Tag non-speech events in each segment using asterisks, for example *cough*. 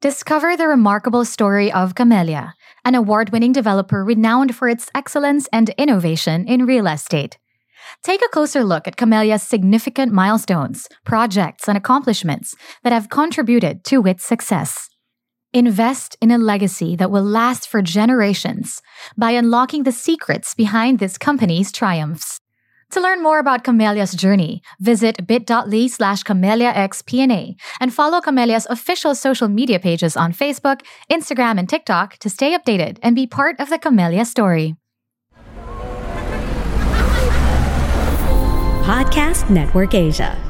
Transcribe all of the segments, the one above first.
Discover the remarkable story of Camella, an award-winning developer renowned for its excellence and innovation in real estate. Take a closer look at Camella's significant milestones, projects, and accomplishments that have contributed to its success. Invest in a legacy that will last for generations by unlocking the secrets behind this company's triumphs. To learn more about Camella's journey, visit bit.ly slash CamellaXPNA and follow Camella's official social media pages on Facebook, Instagram, and TikTok to stay updated and be part of the Camella story. Podcast Network Asia.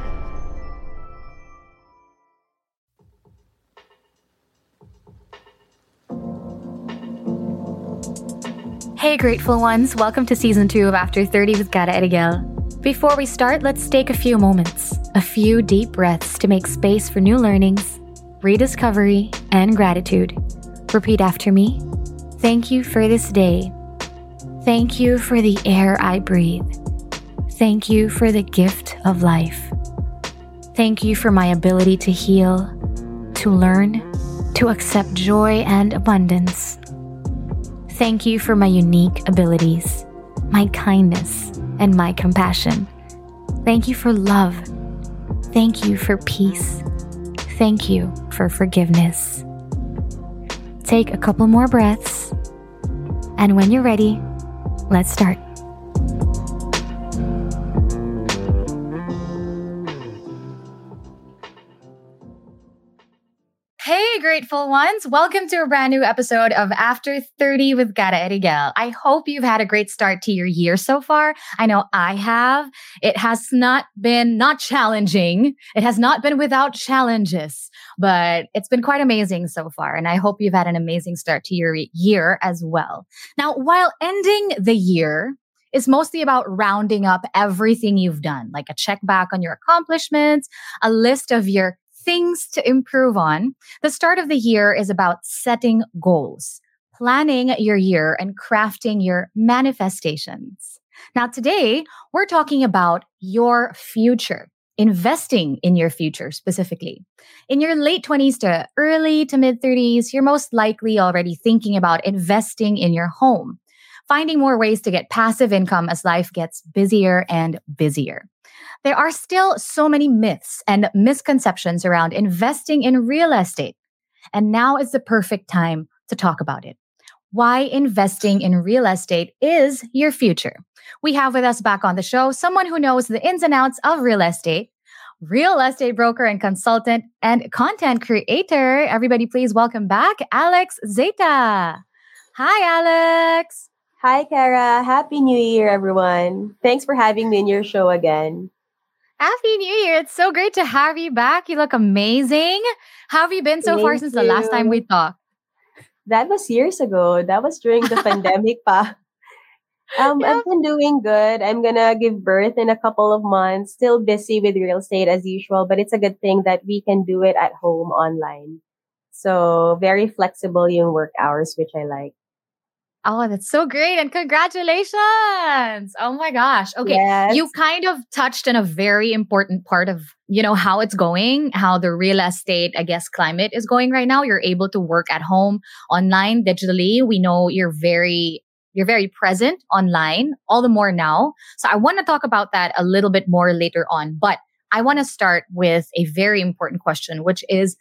Hey, grateful ones, welcome to season two of After 30 with Cara Eriguel. Before we start, let's take a few moments, a few deep breaths to make space for new learnings, rediscovery, and gratitude. Repeat after me. Thank you for this day. Thank you for the air I breathe. Thank you for the gift of life. Thank you for my ability to heal, to learn, to accept joy and abundance. Thank you for my unique abilities, my kindness, and my compassion. Thank you for love. Thank you for peace. Thank you for forgiveness. Take a couple more breaths, and when you're ready, let's start. Grateful ones. Welcome to a brand new episode of After 30 with Cara Eriguel. I hope you've had a great start to your year so far. I know I have. It has not been not challenging. It has not been without challenges, but it's been quite amazing so far. And I hope you've had an amazing start to your year as well. Now, while ending the year, is mostly about rounding up everything you've done, like a check back on your accomplishments, a list of your things to improve on. The start of the year is about setting goals, planning your year, and crafting your manifestations. Now, today, we're talking about your future, investing in your future specifically. In your late 20s to early to mid 30s, you're most likely already thinking about investing in your home, finding more ways to get passive income as life gets busier and busier. There are still so many myths and misconceptions around investing in real estate. And now is the perfect time to talk about it. Why investing in real estate is your future. We have with us back on the show someone who knows the ins and outs of real estate, real estate broker and consultant, and content creator. Everybody, please welcome back Alex Zeta. Hi, Alex. Hi, Cara. Happy New Year, everyone. Thanks for having me in your show again. Happy New Year. It's so great to have you back. You look amazing. How have you been so Thank far since the last time we talked? That was years ago. That was during the pandemic pa. *laughs* Um, Yeah. I've been doing good. I'm gonna give birth in a couple of months. Still busy with real estate as usual, but it's a good thing that we can do it at home online. So very flexible yung work hours, which I like. Oh, that's so great. And congratulations. Oh my gosh. Okay. Yes. You kind of touched on a very important part of, you know, how it's going, how the real estate, I guess, climate is going right now. You're able to work at home online digitally. We know you're very you're very present online, all the more now. So I want to talk about that a little bit more later on, but I want to start with a very important question, which is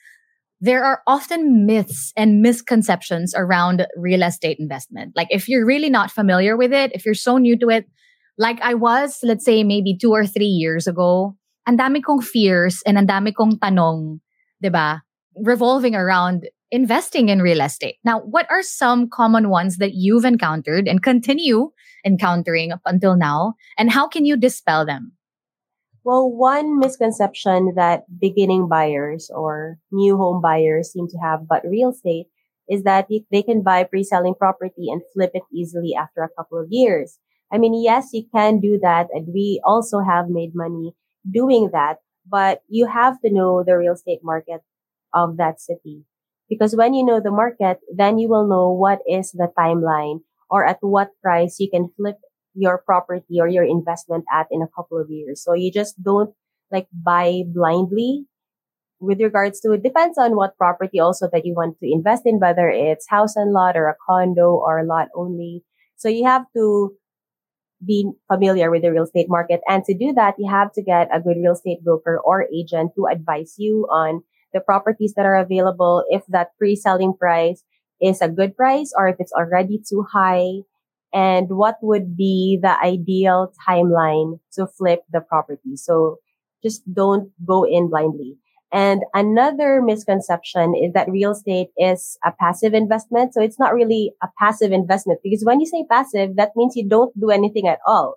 there are often myths and misconceptions around real estate investment. Like if you're really not familiar with it, if you're so new to it, like I was, let's say maybe two or three years ago, ang dami kong fears and ang dami kong tanong, 'di ba? Revolving around investing in real estate. Now, what are some common ones that you've encountered and continue encountering up until now? And how can you dispel them? Well, one misconception that beginning buyers or new home buyers seem to have about real estate is that they can buy pre-selling property and flip it easily after a couple of years. I mean, yes, you can do that. And we also have made money doing that, but you have to know the real estate market of that city. Because when you know the market, then you will know what is the timeline or at what price you can flip your property or your investment at in a couple of years. So you just don't like buy blindly with regards to it depends on what property also that you want to invest in, whether it's house and lot or a condo or a lot only. So you have to be familiar with the real estate market. And to do that, you have to get a good real estate broker or agent to advise you on the properties that are available, if that pre-selling price is a good price or if it's already too high, and what would be the ideal timeline to flip the property. So just don't go in blindly. And another misconception is that real estate is a passive investment. So it's not really a passive investment because when you say passive, that means you don't do anything at all.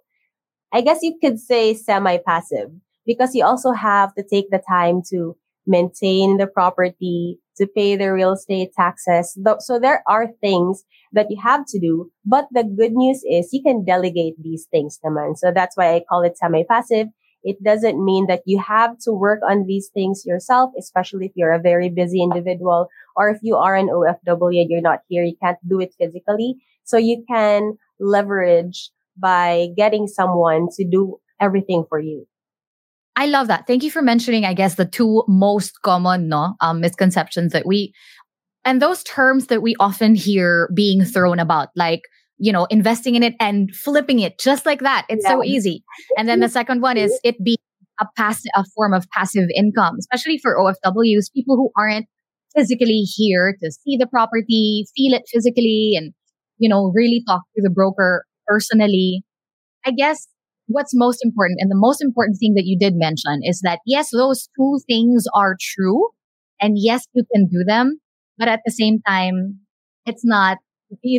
I guess you could say semi-passive because you also have to take the time to maintain the property, to pay the real estate taxes. So there are things that you have to do. But the good news is you can delegate these things naman. So that's why I call it semi-passive it doesn't mean that you have to work on these things yourself, especially if you're a very busy individual or if you are an OFW and you're not here, you can't do it physically. So you can leverage by getting someone to do everything for you. I love that. Thank you for mentioning, I guess, the two most common no, um, misconceptions that we, and those terms that we often hear being thrown about, like you know, investing in it and flipping it just like that. It's yeah. so easy. *laughs* And then the second one is it being a passive, a form of passive income, especially for OFWs, people who aren't physically here to see the property, feel it physically, and, you know, really talk to the broker personally. I guess what's most important and the most important thing that you did mention is that yes, those two things are true. And yes, you can do them. But at the same time, it's not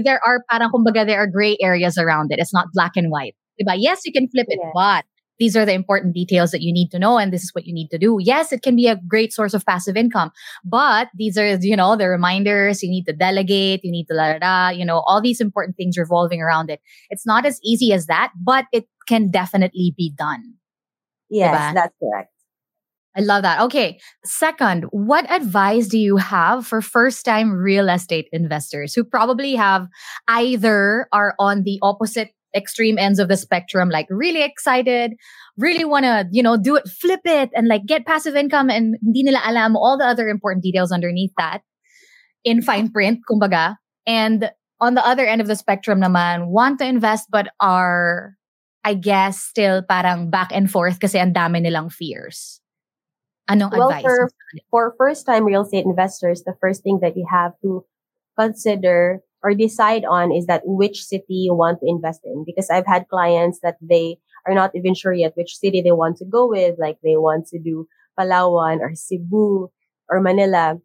there are parang kumbaga there are gray areas around it. It's not black and white. Diba? Yes, you can flip it, yeah. but these are the important details that you need to know and this is what you need to do. Yes, it can be a great source of passive income, but these are, you know, the reminders you need to delegate, you need to la, la, you know, all these important things revolving around it. It's not as easy as that, but it can definitely be done. Yes, diba? that's correct. I love that. Okay. Second, what advice do you have for first time real estate investors who probably have either are on the opposite extreme ends of the spectrum, like really excited, really want to, you know, do it, flip it and like get passive income and hindi nila alam all the other important details underneath that in fine print, kumbaga. And on the other end of the spectrum naman, want to invest but are, I guess, still parang back and forth kasi ang dami nilang fears. Anong well, advice? For, for first time real estate investors, the first thing that you have to consider or decide on is that which city you want to invest in. Because I've had clients that they are not even sure yet which city they want to go with. Like they want to do Palawan or Cebu or Manila.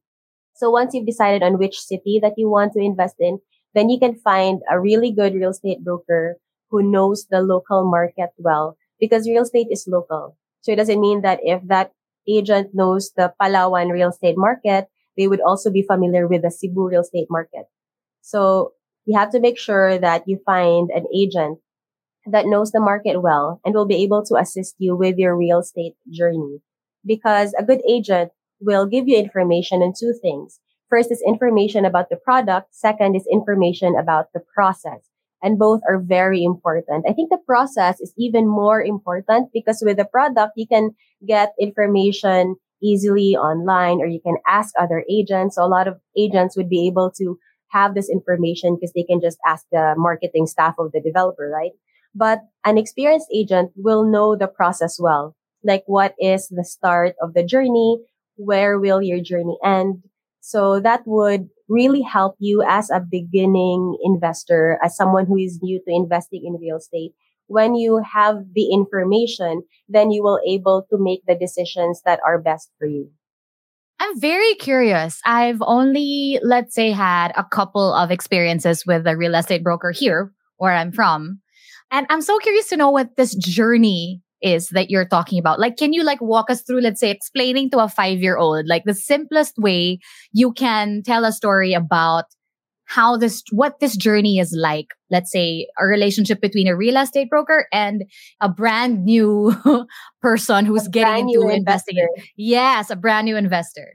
So once you've decided on which city that you want to invest in, then you can find a really good real estate broker who knows the local market well because real estate is local. So it doesn't mean that if that agent knows the Palawan real estate market, they would also be familiar with the Cebu real estate market. So you have to make sure that you find an agent that knows the market well and will be able to assist you with your real estate journey. Because a good agent will give you information on two things. First is information about the product. Second is information about the process and both are very important. I think the process is even more important because with the product, you can get information easily online or you can ask other agents. So a lot of agents would be able to have this information because they can just ask the marketing staff of the developer, right? But an experienced agent will know the process well. Like what is the start of the journey? Where will your journey end? So that would really help you as a beginning investor, as someone who is new to investing in real estate. When you have the information, then you will able to make the decisions that are best for you. I'm very curious. I've only, let's say, had a couple of experiences with a real estate broker here where I'm from. And I'm so curious to know what this journey is that you're talking about? Like, can you like walk us through, let's say, explaining to a five year old, like the simplest way you can tell a story about how this, what this journey is like. Let's say a relationship between a real estate broker and a brand new *laughs* person who's A getting into investing. investor. Yes, a brand new investor.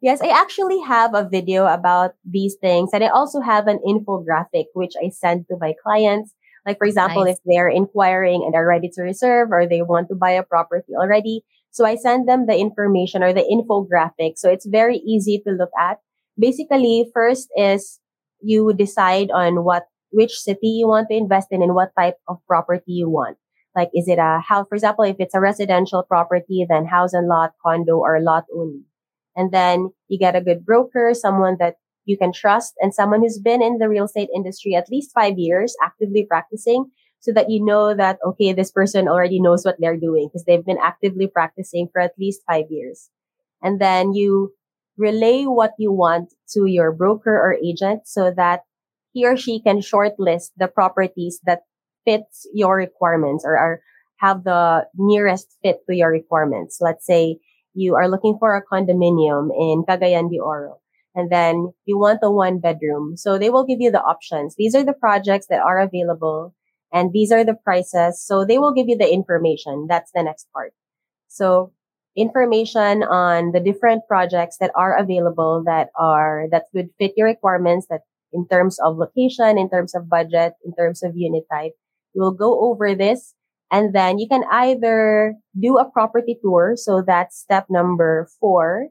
Yes, I actually have a video about these things and I also have an infographic which I send to my clients. Like for example, Nice. if they're inquiring and are ready to reserve or they want to buy a property already. So I send them the information or the infographic. So it's very easy to look at. Basically, first is you decide on what, which city you want to invest in and what type of property you want. Like, is it a house? For example, if it's a residential property, then house and lot, condo, or lot only. And then you get a good broker, someone that you can trust and someone who's been in the real estate industry at least five years actively practicing so that you know that, okay, this person already knows what they're doing because they've been actively practicing for at least five years. And then you relay what you want to your broker or agent so that he or she can shortlist the properties that fits your requirements or are have the nearest fit to your requirements. Let's say you are looking for a condominium in Cagayan de Oro and then you want the one bedroom. So they will give you the options. These are the projects that are available and these are the prices. So they will give you the information. That's the next part. So information on the different projects that are available that are, that would fit your requirements that in terms of location, in terms of budget, in terms of unit type. We'll go over this and then you can either do a property tour. So that's step number four.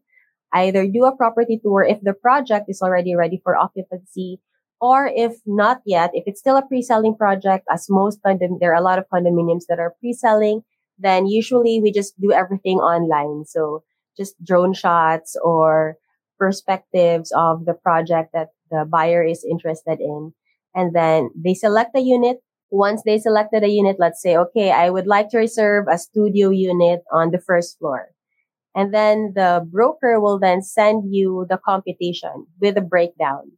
Either do a property tour if the project is already ready for occupancy or if not yet, if it's still a pre-selling project, as most condom, there are a lot of condominiums that are pre-selling, then usually we just do everything online. So just drone shots or perspectives of the project that the buyer is interested in. And then they select a unit. Once they selected a unit, let's say, okay, I would like to reserve a studio unit on the first floor. And then the broker will then send you the computation with a breakdown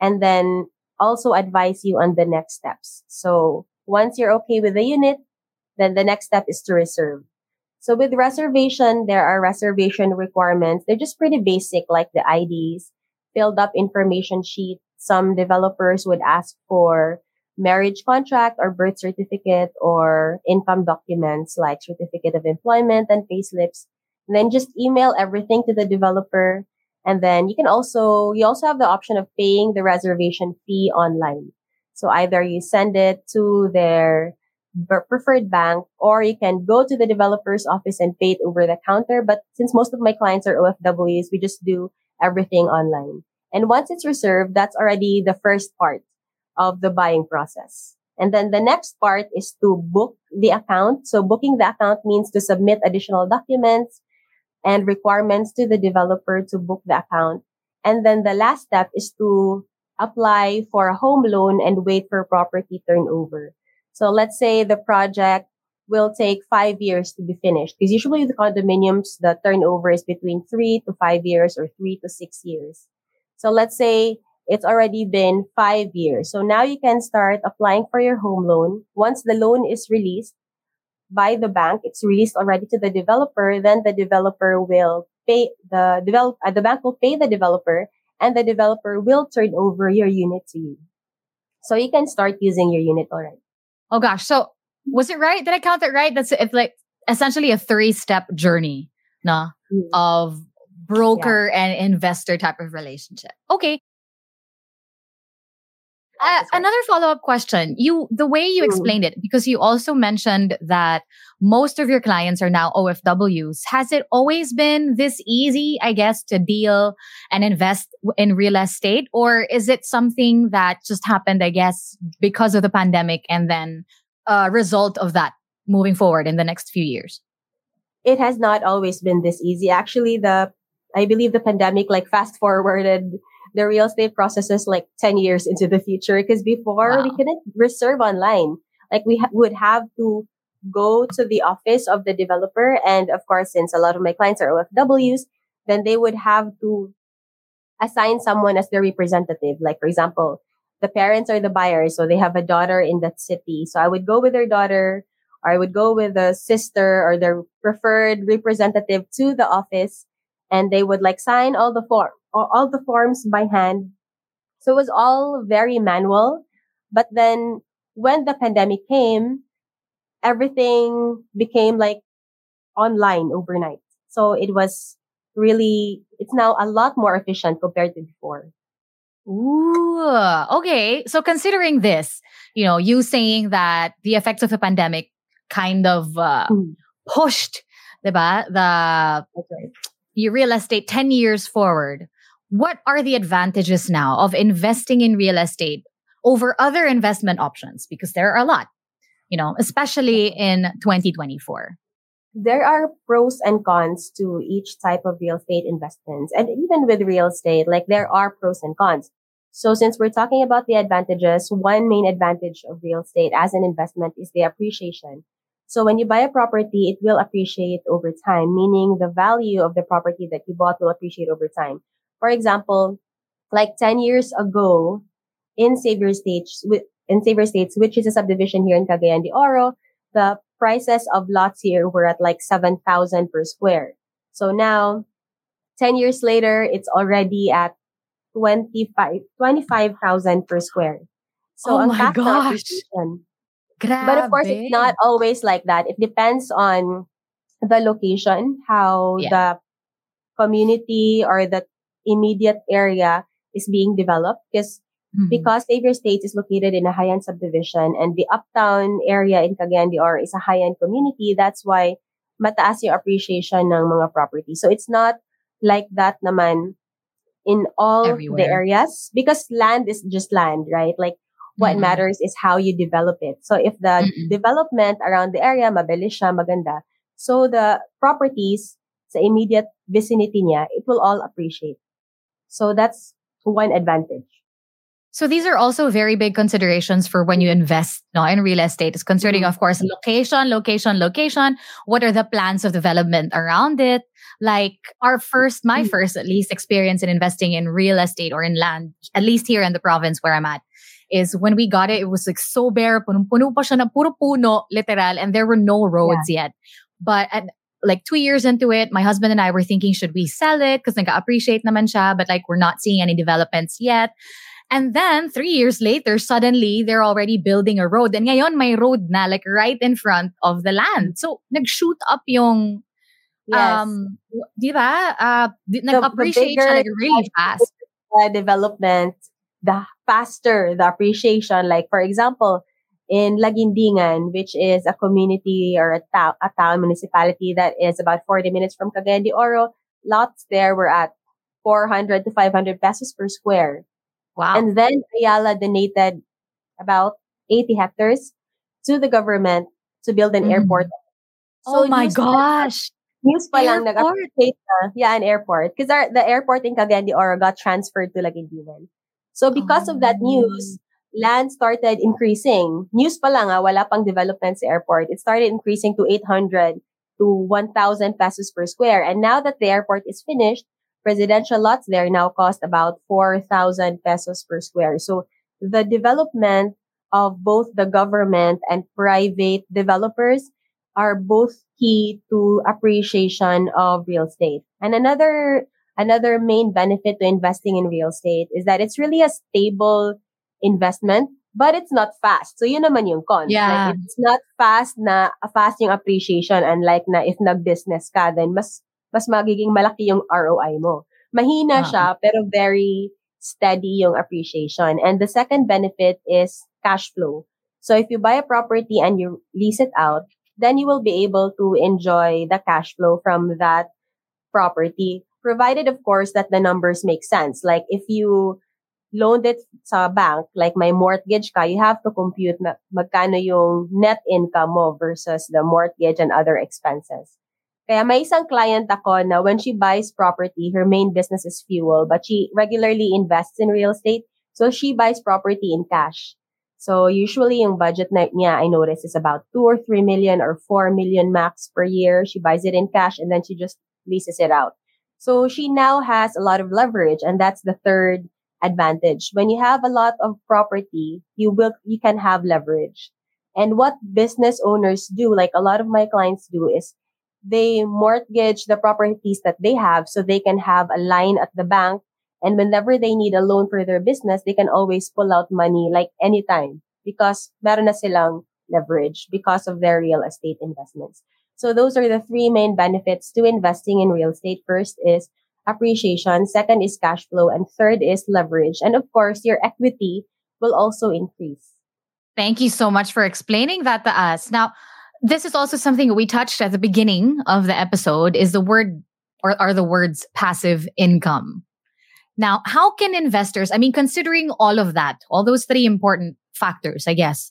and then also advise you on the next steps. So once you're okay with the unit, then the next step is to reserve. So with reservation, there are reservation requirements. They're just pretty basic, like the IDs, filled up information sheet. Some developers would ask for marriage contract or birth certificate or income documents like certificate of employment and payslips. And then just email everything to the developer. And then you can also, you also have the option of paying the reservation fee online. So either you send it to their preferred bank or you can go to the developer's office and pay it over the counter. But since most of my clients are OFWs, we just do everything online. And once it's reserved, that's already the first part of the buying process. And then the next part is to book the account. So booking the account means to submit additional documents and requirements to the developer to book the account. And then the last step is to apply for a home loan and wait for property turnover. So let's say the project will take five years to be finished because usually the condominiums, the turnover is between three to five years or three to six years. So let's say it's already been five years. So now you can start applying for your home loan. Once the loan is released by the bank, it's released already to the developer. Then the developer will pay the develop, uh, the bank will pay the developer and the developer will turn over your unit to you. So you can start using your unit already. Oh gosh. So was it right? Did I count it right? That's it's like essentially a three step journey, nah, Mm. of broker and investor type of relationship. Okay. Uh, another follow up question. You, the way you Mm. explained it, because you also mentioned that most of your clients are now OFWs. Has it always been this easy, I guess, to deal and invest in real estate? Or is it something that just happened, I guess, because of the pandemic and then a result of that moving forward in the next few years? it has not always been this easy. Actually, the I believe the pandemic like fast forwarded the real estate processes like 10 years into the future because before we couldn't reserve online. Like we ha- would have to go to the office of the developer. And of course, since a lot of my clients are OFWs, then they would have to assign someone as their representative. Like, for example, the parents are the buyers. So they have a daughter in that city. So I would go with their daughter or I would go with the sister or their preferred representative to the office and they would like sign all the form, all the forms by hand. So it was all very manual. But then when the pandemic came, everything became like online overnight. So it was really, it's now a lot more efficient compared to before. Ooh, okay. So considering this, you know, you saying that the effects of the pandemic kind of uh, mm. pushed diba, the okay. real estate 10 years forward. What are the advantages now of investing in real estate over other investment options? Because there are a lot, you know, especially in 2024. There are pros and cons to each type of real estate investments. And even with real estate, like there are pros and cons. So since we're talking about the advantages, one main advantage of real estate as an investment is the appreciation. So when you buy a property, it will appreciate over time, meaning the value of the property that you bought will appreciate over time. For example, like 10 years ago in Xavier States, in Xavier Estates, which is a subdivision here in Cagayan de Oro, the prices of lots here were at like 7,000 per square. So now 10 years later, it's already at 25, 25,000 per square. So oh my gosh. Grabe. But of course, it's not always like that. It depends on the location, how yeah. the community or the immediate area is being developed. Because mm-hmm. because Xavier Estates is located in a high-end subdivision and the uptown area in Cagayan de Oro is a high-end community, that's why mataas yung appreciation ng mga property. So it's not like that naman in all Everywhere. the areas because land is just land, right? Like what mm-hmm. matters is how you develop it. So if the mm-hmm. development around the area, mabilis siya, maganda. So the properties sa immediate vicinity niya, it will all appreciate. So that's one advantage. So these are also very big considerations for when you invest no, in real estate. It's concerning, mm-hmm. of course, location, location, location. What are the plans of development around it? Like our first, my mm-hmm. first at least experience in investing in real estate or in land, at least here in the province where I'm at, is when we got it, it was like so bare, punong-puno pa siya na puro puno, literal, and there were no roads yeah. yet. But at, like two years into it, my husband and I were thinking, should we sell it? Because nag-appreciate naman siya, but like we're not seeing any developments yet. And then three years later, suddenly they're already building a road. And ngayon may road na like right in front of the land. So nag-shoot up yung yes. um di ba? Uh, nag-appreciate siya like really fast. The development the faster the appreciation. Like, for example, in Laguindingan, which is a community or a, ta- a town municipality that is about 40 minutes from Cagayan de Oro, lots there were at 400 to 500 pesos per square. Wow. And then Ayala donated about 80 hectares to the government to build an mm. airport. So oh my gosh. News pa lang nag-appreciate na. Yeah, an airport. Because the airport in Cagayan de Oro got transferred to Laguindingan. So because of that news, oh. land started increasing. News pa lang, ah, wala pang development sa airport. It started increasing to 800 to 1,000 pesos per square. And now that the airport is finished, residential lots there now cost about 4,000 pesos per square. So the development of both the government and private developers are both key to appreciation of real estate. And another another main benefit to investing in real estate is that it's really a stable investment, but it's not fast. So yun naman yung con. Yeah. Like, it's not fast na fast yung appreciation unlike na if nag-business ka, then mas mas magiging malaki yung ROI mo. Mahina uh-huh. siya, pero very steady yung appreciation. And the second benefit is cash flow. So if you buy a property and you lease it out, then you will be able to enjoy the cash flow from that property provided of course that the numbers make sense. Like if you loaned it sa bank, like my mortgage ka, you have to compute na magkano yung net income mo versus the mortgage and other expenses. Kaya may isang client ako na when she buys property, her main business is fuel, but she regularly invests in real estate. So she buys property in cash. So usually yung budget na niya, I notice, is about 2 or 3 million or 4 million max per year. She buys it in cash and then she just leases it out. So she now has a lot of leverage and that's the third advantage. When you have a lot of property, you will, you can have leverage. And what business owners do, like a lot of my clients do, is they mortgage the properties that they have so they can have a line at the bank. And whenever they need a loan for their business, they can always pull out money like anytime because meron na silang leverage because of their real estate investments. So those are the three main benefits to investing in real estate. First is appreciation. Second is cash flow. And third is leverage. And of course, your equity will also increase. Thank you so much for explaining that to us. Now, this is also something we touched at the beginning of the episode is the word or are the words passive income. Now, how can investors, I mean, considering all of that, all those three important factors, I guess.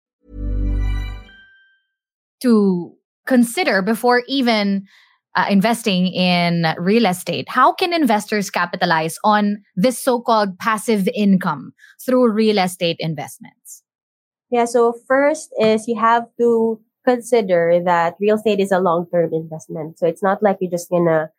To consider before even uh, investing in real estate. How can investors capitalize on this so called passive income through real estate investments? Yeah, so first is you have to consider that real estate is a long term investment. So it's not like you're just gonna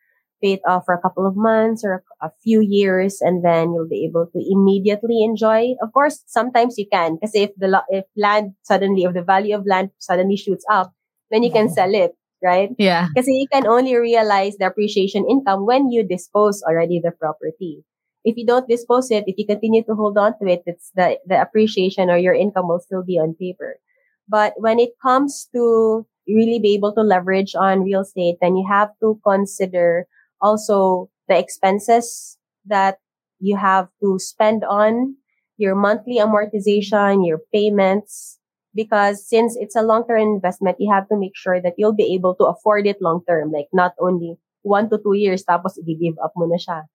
pay it off for a couple of months or a few years and then you'll be able to immediately enjoy. Of course, sometimes you can because if the if land suddenly if the value of land suddenly shoots up, then you can mm-hmm. sell it right? Yeah. Because you can only realize the appreciation income when you dispose already the property. If you don't dispose it, if you continue to hold on to it, it's the, the appreciation or your income will still be on paper. But when it comes to really be able to leverage on real estate, then you have to consider also the expenses that you have to spend on your monthly amortization, your payments, because since it's a long-term investment, you have to make sure that you'll be able to afford it long-term, like not only one to two years tapos i-give up mo na siya.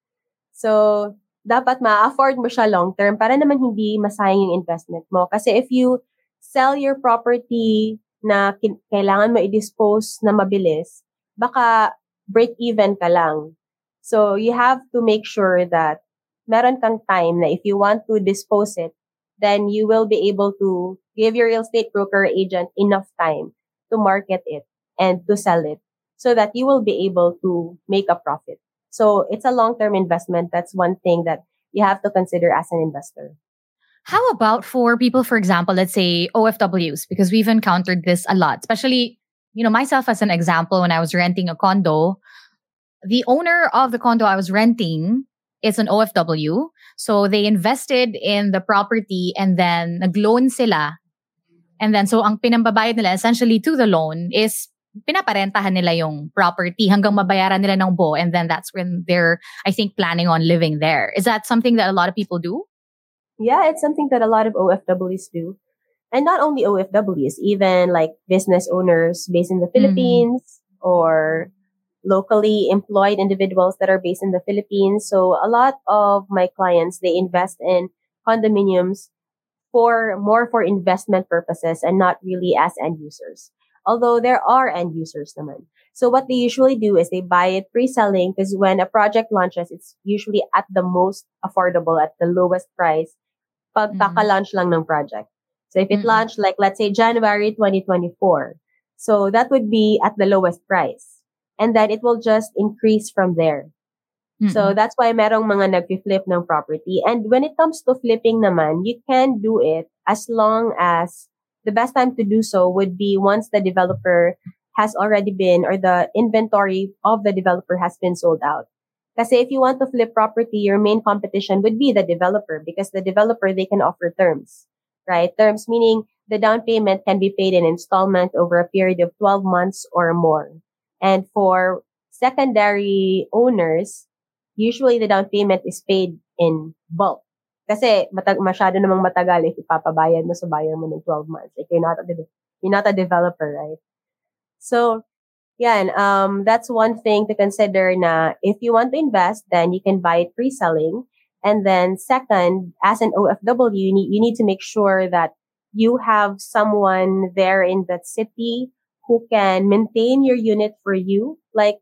So, dapat ma-afford mo siya long-term para naman hindi masayang yung investment mo. Kasi if you sell your property na kailangan mo i-dispose na mabilis, baka break even ka lang. So, you have to make sure that meron kang time na if you want to dispose it, then you will be able to give your real estate broker agent enough time to market it and to sell it so that you will be able to make a profit. So it's a long-term investment. That's one thing that you have to consider as an investor. How about for people, for example, let's say OFWs, because we've encountered this a lot, especially, you know, myself as an example, when I was renting a condo, the owner of the condo I was renting is an OFW. So they invested in the property and then nag-loan sila. And then so ang pinambabayad nila essentially to the loan is pinaparentahan nila yung property hanggang mabayaran nila ng buo and then that's when they're I think planning on living there. Is that something that a lot of people do? Yeah, it's something that a lot of OFWs do. And not only OFWs, even like business owners based in the mm-hmm. Philippines mm-hmm. or locally employed individuals that are based in the Philippines. So a lot of my clients, they invest in condominiums for more for investment purposes and not really as end users. Although there are end users naman. So what they usually do is they buy it pre-selling because when a project launches, it's usually at the most affordable, at the lowest price. Pag mm-hmm. launch lang ng project. So if it mm-hmm. launched like, let's say January 2024, so that would be at the lowest price and then it will just increase from there. Mm-hmm. So that's why merong mga nag-flip ng property. And when it comes to flipping naman, you can do it as long as the best time to do so would be once the developer has already been or the inventory of the developer has been sold out. Kasi if you want to flip property, your main competition would be the developer because the developer, they can offer terms, right? Terms meaning the down payment can be paid in installment over a period of 12 months or more. And for secondary owners, usually the down payment is paid in bulk. Kasi matag masyado namang matagal if ipapabayad mo sa buyer mo ng 12 months. Like you're not a, you're not a developer, right? So Yeah, um, that's one thing to consider na if you want to invest, then you can buy it pre-selling. And then second, as an OFW, you need, you need to make sure that you have someone there in that city who can maintain your unit for you. Like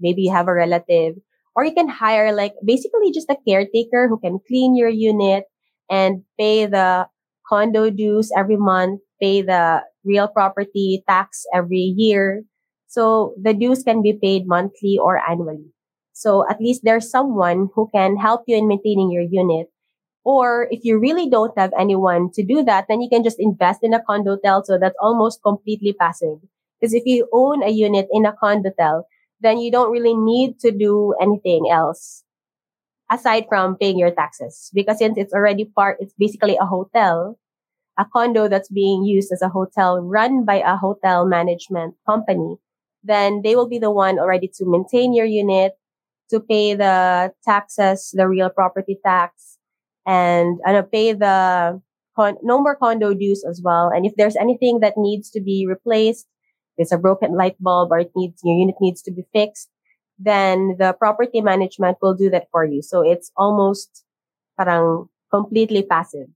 maybe you have a relative or you can hire like basically just a caretaker who can clean your unit and pay the condo dues every month, pay the real property tax every year so the dues can be paid monthly or annually. So at least there's someone who can help you in maintaining your unit. Or if you really don't have anyone to do that, then you can just invest in a condotel. So that's almost completely passive. Because if you own a unit in a condotel, then you don't really need to do anything else aside from paying your taxes. Because since it's already part, it's basically a hotel, a condo that's being used as a hotel run by a hotel management company then they will be the one already to maintain your unit, to pay the taxes, the real property tax, and uh, pay the con- no more condo dues as well. And if there's anything that needs to be replaced, there's a broken light bulb or it needs your unit needs to be fixed, then the property management will do that for you. So it's almost parang completely passive.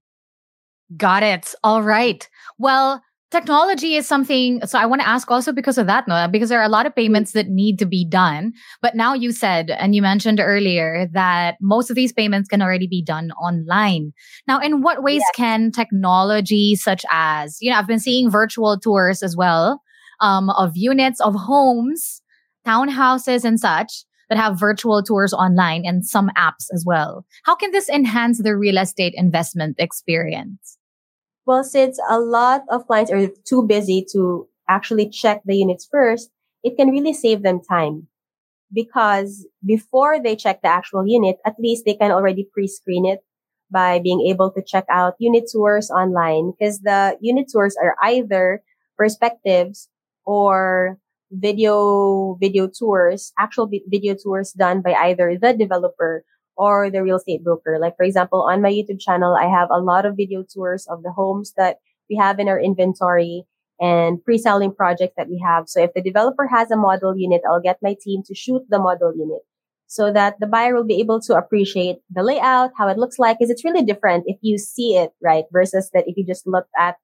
Got it. All right. Well, technology is something so i want to ask also because of that no because there are a lot of mm-hmm. payments that need to be done but now you said and you mentioned earlier that most of these payments can already be done online now in what ways yes. can technology such as you know i've been seeing virtual tours as well um, of units of homes townhouses and such that have virtual tours online and some apps as well. How can this enhance the real estate investment experience? Well, since a lot of clients are too busy to actually check the units first, it can really save them time. Because before they check the actual unit, at least they can already pre-screen it by being able to check out unit tours online. Because the unit tours are either perspectives or video, video tours, actual video tours done by either the developer or the real estate broker. Like, for example, on my YouTube channel, I have a lot of video tours of the homes that we have in our inventory and pre-selling projects that we have. So if the developer has a model unit, I'll get my team to shoot the model unit so that the buyer will be able to appreciate the layout, how it looks like, because it's really different if you see it, right? Versus that if you just look at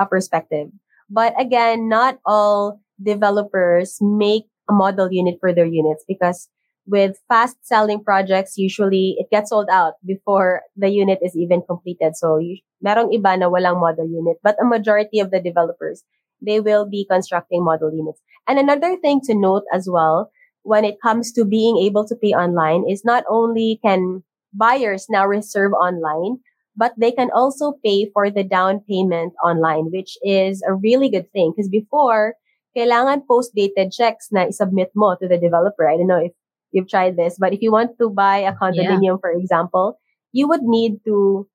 a perspective. But again, not all developers make a model unit for their units because with fast selling projects, usually it gets sold out before the unit is even completed. So, you, merong iba na walang model unit, but a majority of the developers, they will be constructing model units. And another thing to note as well, when it comes to being able to pay online is not only can buyers now reserve online, but they can also pay for the down payment online, which is a really good thing. Because before, kailangan post-dated checks na isubmit mo to the developer. I don't know if you've tried this, but if you want to buy a condominium, yeah. for example, you would need to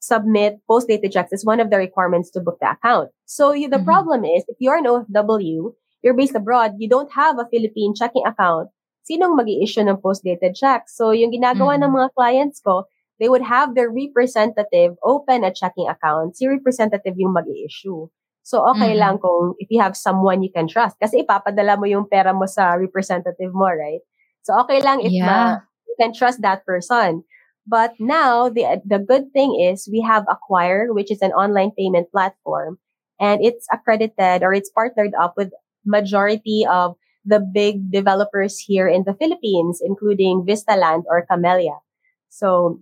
submit post-dated checks as one of the requirements to book the account. So you, the mm-hmm. problem is if you're an OFW, you're based abroad, you don't have a Philippine checking account. Sinong mag issue ng post-dated checks? So yung ginagawa mm-hmm. ng mga clients ko, they would have their representative open a checking account. Si representative yung mag issue So, okay mm-hmm. lang kung if you have someone you can trust. Kasi ipapadala mo yung pera mo sa representative mo, right? So okay lang if yeah. ma, you can trust that person. But now the the good thing is we have Acquire, which is an online payment platform, and it's accredited or it's partnered up with majority of the big developers here in the Philippines, including Vistaland or Camellia. So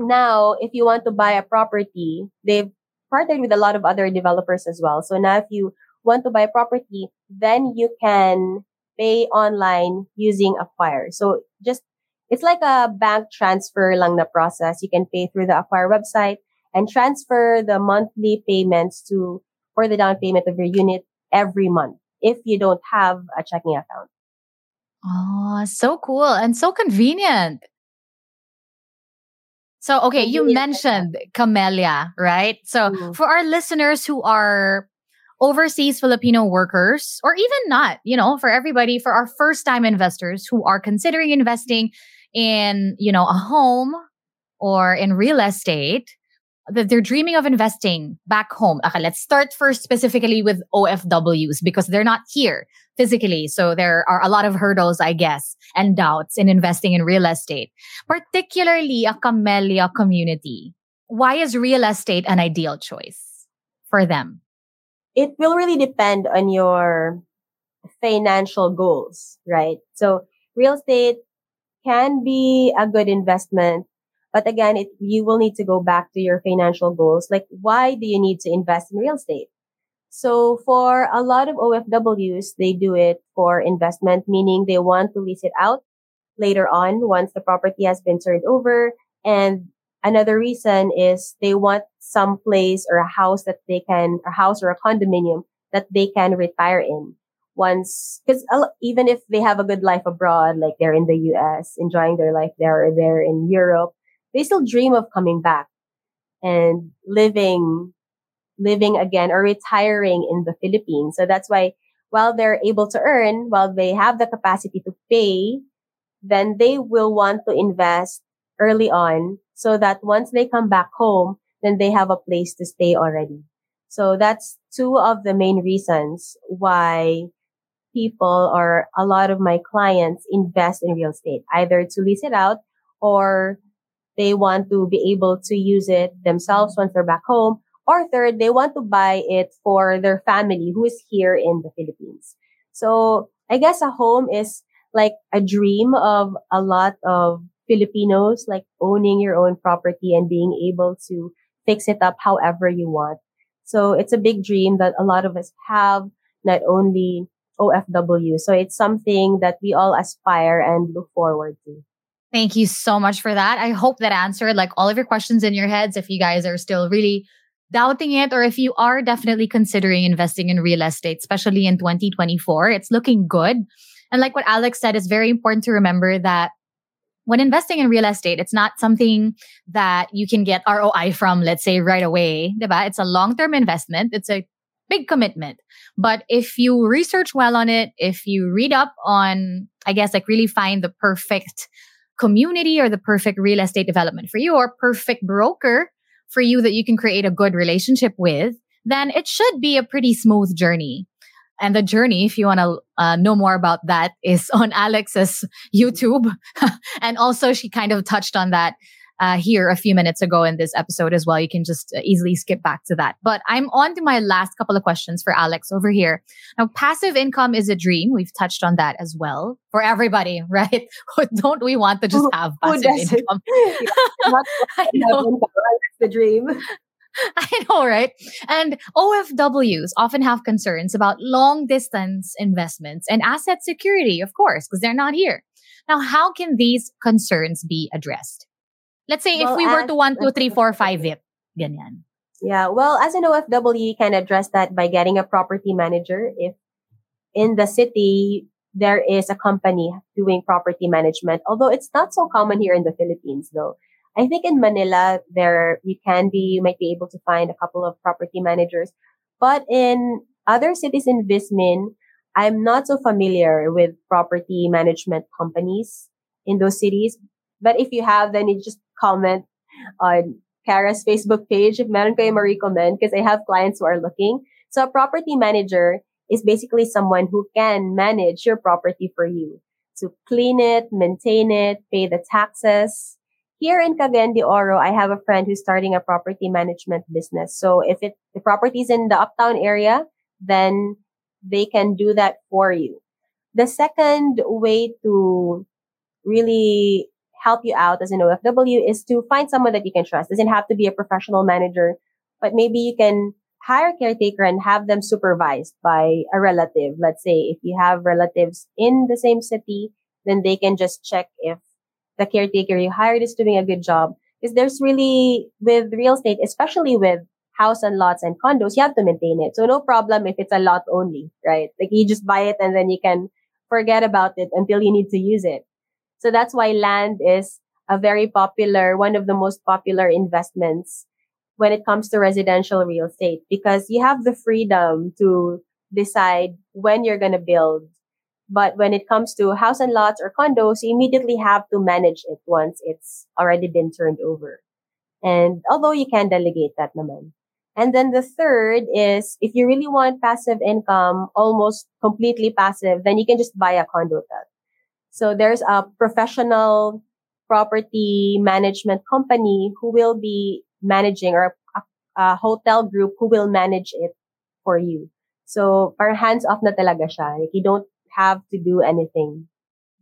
now, if you want to buy a property, they've partnered with a lot of other developers as well. So now if you want to buy property, then you can pay online using Aqwire. So just, it's like a bank transfer lang na process. You can pay through the Aqwire website and transfer the monthly payments to, for the down payment of your unit every month if you don't have a checking account. Oh, so cool and so convenient. So, okay, you mentioned Camella, right? So, mm-hmm. for our listeners who are overseas Filipino workers, or even not, you know, for everybody, for our first time investors who are considering investing in, you know, a home or in real estate, that they're dreaming of investing back home. Okay, let's start first specifically with OFWs because they're not here physically. So there are a lot of hurdles, I guess, and doubts in investing in real estate, particularly a Camella community. Why is real estate an ideal choice for them? It will really depend on your financial goals, right? So real estate can be a good investment but again, it, you will need to go back to your financial goals. Like, why do you need to invest in real estate? So for a lot of OFWs, they do it for investment, meaning they want to lease it out later on once the property has been turned over. And another reason is they want some place or a house that they can, a house or a condominium that they can retire in once, because even if they have a good life abroad, like they're in the US, enjoying their life there or they're in Europe, they still dream of coming back and living, living again or retiring in the Philippines. So that's why while they're able to earn, while they have the capacity to pay, then they will want to invest early on so that once they come back home, then they have a place to stay already. So that's two of the main reasons why people or a lot of my clients invest in real estate, either to lease it out or they want to be able to use it themselves once they're back home. Or third, they want to buy it for their family who is here in the Philippines. So I guess a home is like a dream of a lot of Filipinos, like owning your own property and being able to fix it up however you want. So it's a big dream that a lot of us have, not only OFW. So it's something that we all aspire and look forward to. Thank you so much for that. I hope that answered like all of your questions in your heads. If you guys are still really doubting it, or if you are definitely considering investing in real estate, especially in 2024, it's looking good. And like what Alex said, it's very important to remember that when investing in real estate, it's not something that you can get ROI from, let's say, right away. Diba? It's a long term investment. It's a big commitment. But if you research well on it, if you read up on, I guess, like really find the perfect community or the perfect real estate development for you or perfect broker for you that you can create a good relationship with, then it should be a pretty smooth journey. And the journey, if you want to uh, know more about that, is *laughs* on Alex's YouTube. *laughs* and also, she kind of touched on that uh, here a few minutes ago in this episode as well. You can just uh, easily skip back to that. But I'm on to my last couple of questions for Alex over here. Now, passive income is a dream. We've touched on that as well for everybody, *laughs* right? Don't we want to just have passive income? *laughs* *laughs* I know. the dream. I know, right? And OFWs often have concerns about long distance investments and asset security, of course, because they're not here. Now, how can these concerns be addressed? Let's say well, if we were to one, two, three, four, five it, ganyan. Yeah, well, as an OFW, you can address that by getting a property manager. If in the city there is a company doing property management, although it's not so common here in the Philippines, though. I think in Manila there you can be you might be able to find a couple of property managers, but in other cities in Vismin, I'm not so familiar with property management companies in those cities. But if you have, then you just comment on Cara's Facebook page if meron kayo ma-recommend because I have clients who are looking. So a property manager is basically someone who can manage your property for you. To clean it, maintain it, pay the taxes. Here in Cagayan de Oro, I have a friend who's starting a property management business. So if it, the property is in the uptown area, then they can do that for you. The second way to really help you out as an OFW is to find someone that you can trust. Doesn't have to be a professional manager, but maybe you can hire a caretaker and have them supervised by a relative. Let's say if you have relatives in the same city, then they can just check if the caretaker you hired is doing a good job. Because there's really, with real estate, especially with house and lots and condos, you have to maintain it. So no problem if it's a lot only, right? Like you just buy it and then you can forget about it until you need to use it. So that's why land is a very popular, one of the most popular investments when it comes to residential real estate because you have the freedom to decide when you're going to build. But when it comes to house and lots or condos, you immediately have to manage it once it's already been turned over. And although you can delegate that naman. And then the third is if you really want passive income, almost completely passive, then you can just buy a condo So there's a professional property management company who will be managing or a, a hotel group who will manage it for you. So parang hands off na talaga siya. Like you don't have to do anything.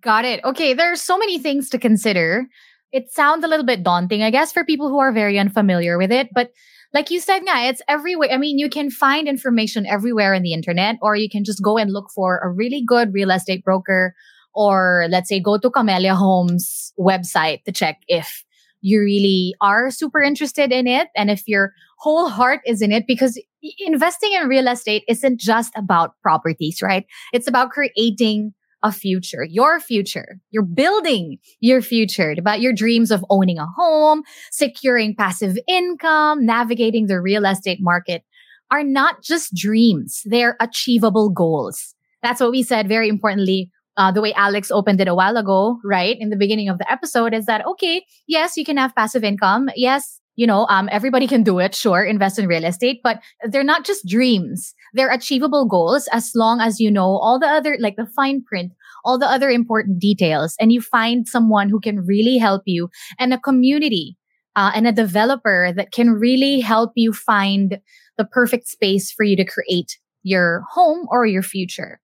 Got it. Okay, there are so many things to consider. It sounds a little bit daunting, I guess, for people who are very unfamiliar with it. But like you said, yeah, it's everywhere. I mean, you can find information everywhere in the internet, or you can just go and look for a really good real estate broker, or let's say go to Camella Homes website to check if you really are super interested in it and if your whole heart is in it because investing in real estate isn't just about properties, right? It's about creating a future, your future. You're building your future about your dreams of owning a home, securing passive income, navigating the real estate market are not just dreams. They're achievable goals. That's what we said very importantly. Uh, the way Alex opened it a while ago, right? In the beginning of the episode is that, okay, yes, you can have passive income. Yes, you know, um, everybody can do it. Sure, invest in real estate, but they're not just dreams. They're achievable goals as long as you know all the other, like the fine print, all the other important details, and you find someone who can really help you and a community uh, and a developer that can really help you find the perfect space for you to create your home or your future.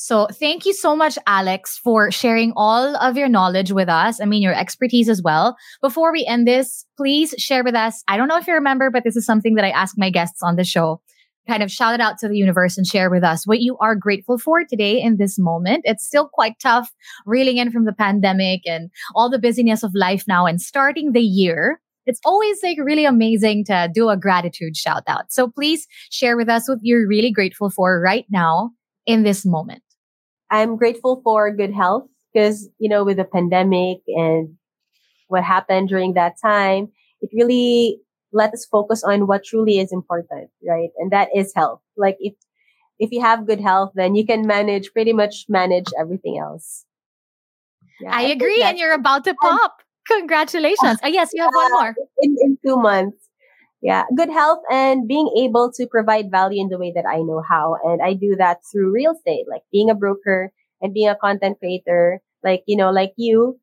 So thank you so much, Alex, for sharing all of your knowledge with us. I mean, your expertise as well. Before we end this, please share with us. I don't know if you remember, but this is something that I ask my guests on the show. Kind of shout it out to the universe and share with us what you are grateful for today in this moment. It's still quite tough reeling in from the pandemic and all the busyness of life now and starting the year it's always like really amazing to do a gratitude shout out. So please share with us what you're really grateful for right now in this moment. I'm grateful for good health because, you know, with the pandemic and what happened during that time, it really let us focus on what truly is important, right? And that is health. Like if, if you have good health, then you can manage, pretty much manage everything else. Yeah, I, I agree. And you're about to pop. Congratulations. Oh, yes, you have one more. In, in two months. Yeah, good health and being able to provide value in the way that I know how. And I do that through real estate, like being a broker and being a content creator. Like, you know, like you,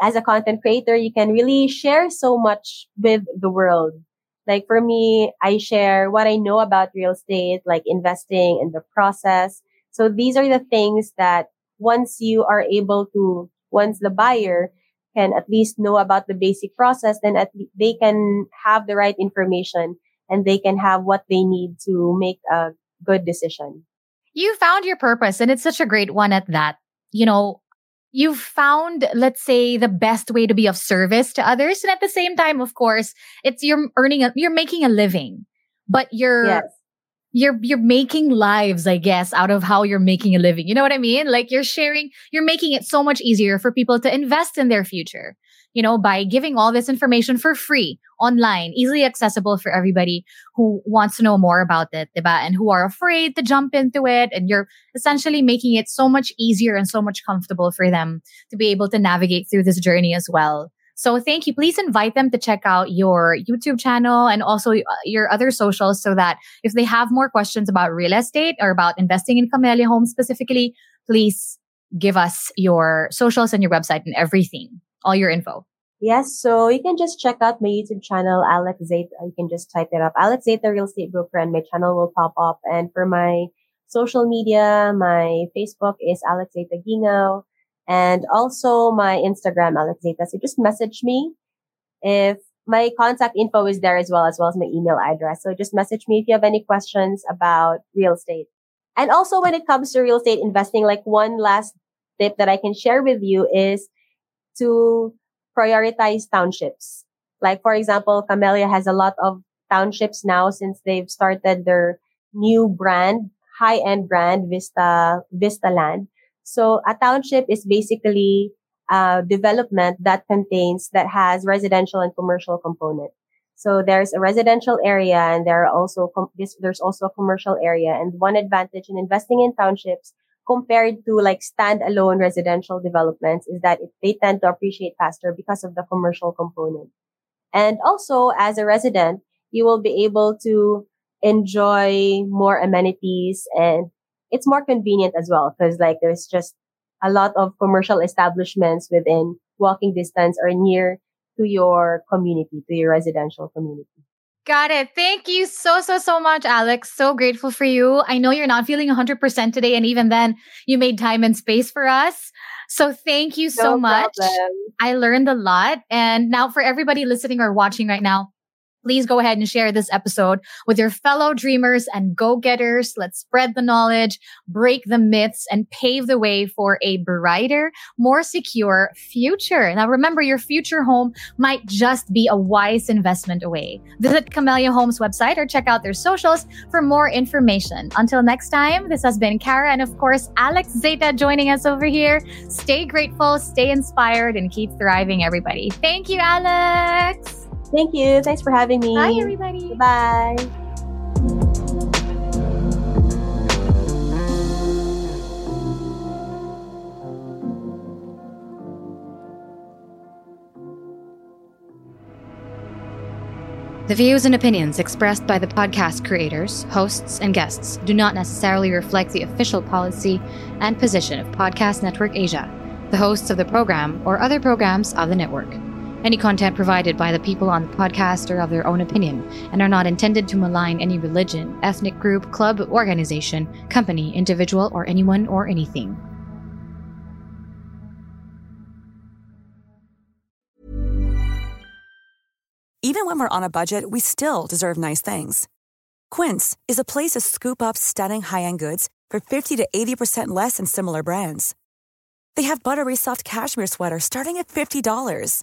as a content creator, you can really share so much with the world. Like for me, I share what I know about real estate, like investing and the process. So these are the things that once you are able to, once the buyer can at least know about the basic process, then at least they can have the right information and they can have what they need to make a good decision. You found your purpose and it's such a great one at that. You know, you've found, let's say, the best way to be of service to others. And at the same time, of course, it's you're earning, a, you're making a living, but you're yes you're you're making lives i guess out of how you're making a living. You know what i mean? Like you're sharing you're making it so much easier for people to invest in their future you know by giving all this information for free online easily accessible for everybody who wants to know more about it diba? and who are afraid to jump into it. And you're essentially making it so much easier and so much comfortable for them to be able to navigate through this journey as well so thank you. Please invite them to check out your YouTube channel and also uh, your other socials so that if they have more questions about real estate or about investing in Camella Homes specifically, please give us your socials and your website and everything, all your info. Yes, so you can just check out my YouTube channel, Alex Zeta. You can just type it up, Alex Zeta Real Estate Broker, and my channel will pop up. And for my social media, my Facebook is Alex Zeta Gingaw and also my Instagram, Alex Zeta. So just message me if my contact info is there as well, as well as my email address. So just message me if you have any questions about real estate. And also when it comes to real estate investing, like one last tip that I can share with you is to prioritize townships. Like, for example, Camella has a lot of townships now since they've started their new brand, high end brand, Vista, Vista Land. So a township is basically a development that contains, that has residential and commercial component. So there's a residential area and there are also, com- this, there's also a commercial area. And one advantage in investing in townships compared to like standalone residential developments is that it, they tend to appreciate faster because of the commercial component. And also as a resident, you will be able to enjoy more amenities and it's more convenient as well because like there's just a lot of commercial establishments within walking distance or near to your community, to your residential community. Got it. Thank you so, so, so much, Alex. So grateful for you. I know you're not feeling 100% today. And even then, you made time and space for us. So thank you so much. problem. I learned a lot. And now, for everybody listening or watching right now, please go ahead and share this episode with your fellow dreamers and go getters. Let's spread the knowledge, break the myths, and pave the way for a brighter, more secure future. Now, remember, your future home might just be a wise investment away. Visit Camella Homes website or check out their socials for more information. Until next time, this has been Cara and, of course, Alex Zeta joining us over here. Stay grateful, stay inspired, and keep thriving, everybody. Thank you, Alex. Thank you. Thanks for having me. Bye, everybody. Bye. The views and opinions expressed by the podcast creators, hosts, and guests do not necessarily reflect the official policy and position of Podcast Network Asia, the hosts of the program, or other programs of the network. Any content provided by the people on the podcast are of their own opinion and are not intended to malign any religion, ethnic group, club, organization, company, individual, or anyone or anything. Even when we're on a budget, we still deserve nice things. Quince is a place to scoop up stunning high-end goods for 50 to 80% less than similar brands. They have buttery soft cashmere sweaters starting at $50,